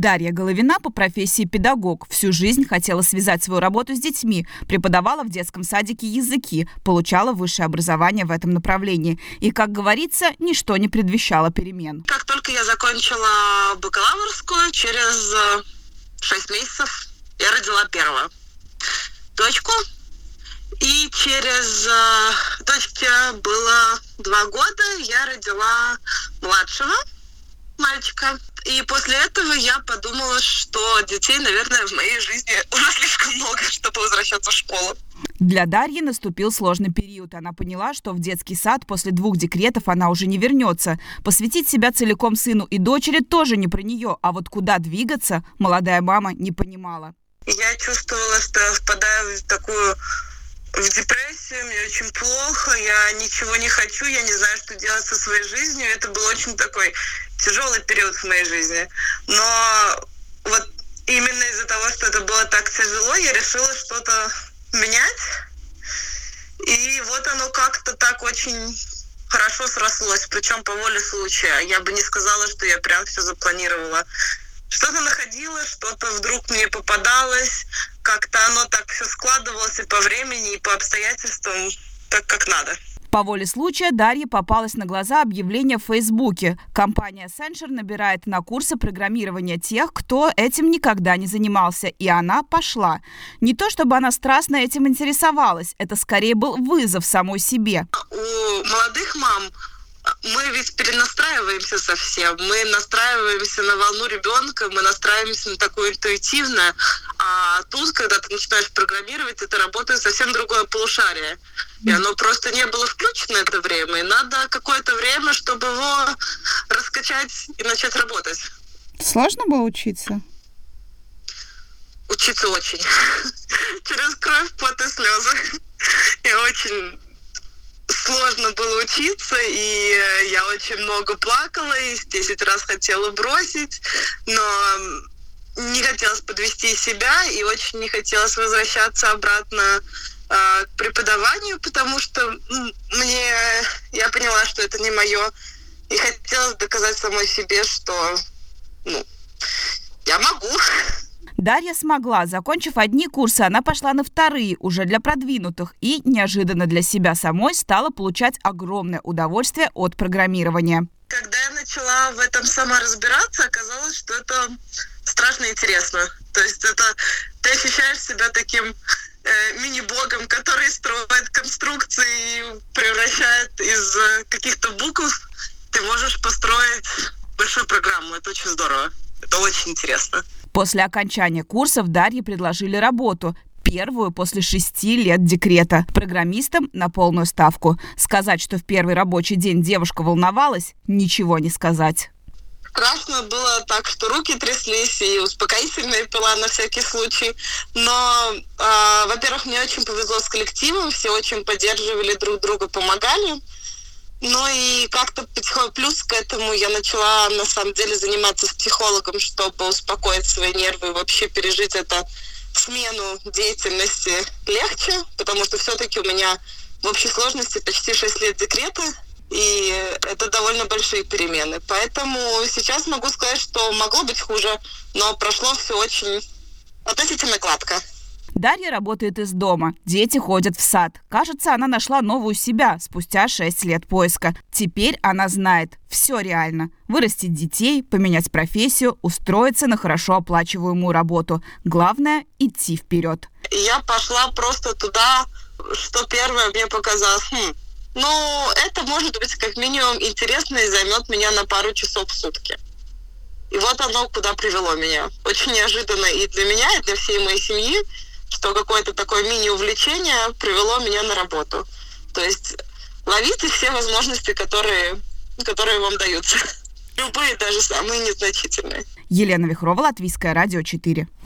Дарья Головина по профессии педагог. Всю жизнь хотела связать свою работу с детьми, преподавала в детском садике языки, получала высшее образование в этом направлении. И, как говорится, ничто не предвещало перемен. Как только я закончила бакалаврскую, через 6 месяцев я родила первого дочку. И через э, дочке было два года, я родила младшего мальчика. И после этого я подумала, что детей, наверное, в моей жизни уже слишком много, чтобы возвращаться в школу. Для Дарьи наступил сложный период. Она поняла, что в детский сад после двух декретов она уже не вернется. Посвятить себя целиком сыну и дочери тоже не про нее, а вот куда двигаться молодая мама не понимала. Я чувствовала, что впадаю в такую в депрессию, мне очень плохо, я ничего не хочу, я не знаю, что делать со своей жизнью. Это был очень такой тяжелый период в моей жизни. Но вот именно из-за того, что это было так тяжело, я решила что-то менять. И вот оно как-то так очень хорошо срослось, причем по воле случая. Я бы не сказала, что я прям все запланировала. Что-то находила, что-то вдруг мне попадалось, как-то оно так все складывалось и по времени, и по обстоятельствам, так как надо. По воле случая Дарье попалось на глаза объявление в Фейсбуке. Компания Accenture набирает на курсы программирования тех, кто этим никогда не занимался, и она пошла. Не то чтобы она страстно этим интересовалась, это скорее был вызов самой себе. У молодых мам мы ведь перенастраиваемся совсем. Мы настраиваемся на волну ребенка, мы настраиваемся на такое интуитивное. А тут, когда ты начинаешь программировать, это работает совсем другое полушарие. И оно просто не было включено это время. И надо какое-то время, чтобы его раскачать и начать работать. Сложно было учиться? Учиться очень. Через кровь, пот и слезы. Я очень сложно было учиться, и э, я очень много плакала, и 10 раз хотела бросить, но не хотелось подвести себя, и очень не хотелось возвращаться обратно э, к преподаванию, потому что мне я поняла, что это не мое, и хотелось доказать самой себе, что ну, я могу. Дарья смогла. Закончив одни курсы, она пошла на вторые, уже для продвинутых, и неожиданно для себя самой стала получать огромное удовольствие от программирования. Когда я начала в этом сама разбираться, оказалось, что это страшно интересно. То есть это ты ощущаешь себя таким э, мини-богом, который строит конструкции и превращает из э, каких-то букв. Ты можешь построить большую программу. Это очень здорово. Это очень интересно. После окончания курсов Дарье предложили работу первую после шести лет декрета. Программистом на полную ставку. Сказать, что в первый рабочий день девушка волновалась, ничего не сказать. Страшно было так, что руки тряслись, и успокоительные пила на всякий случай. Но, э, во-первых, мне очень повезло с коллективом, все очень поддерживали друг друга, помогали. Ну и как-то плюс к этому я начала на самом деле заниматься с психологом, чтобы успокоить свои нервы и вообще пережить это смену деятельности легче, потому что все-таки у меня в общей сложности почти 6 лет декрета, и это довольно большие перемены. Поэтому сейчас могу сказать, что могло быть хуже, но прошло все очень относительно гладко. Дарья работает из дома. Дети ходят в сад. Кажется, она нашла новую себя спустя 6 лет поиска. Теперь она знает, все реально. Вырастить детей, поменять профессию, устроиться на хорошо оплачиваемую работу. Главное – идти вперед. Я пошла просто туда, что первое мне показалось. Хм, ну, это может быть как минимум интересно и займет меня на пару часов в сутки. И вот оно куда привело меня. Очень неожиданно и для меня, и для всей моей семьи что какое-то такое мини-увлечение привело меня на работу. То есть ловите все возможности, которые, которые вам даются. Любые, даже самые незначительные. Елена Вихрова, Латвийское радио 4.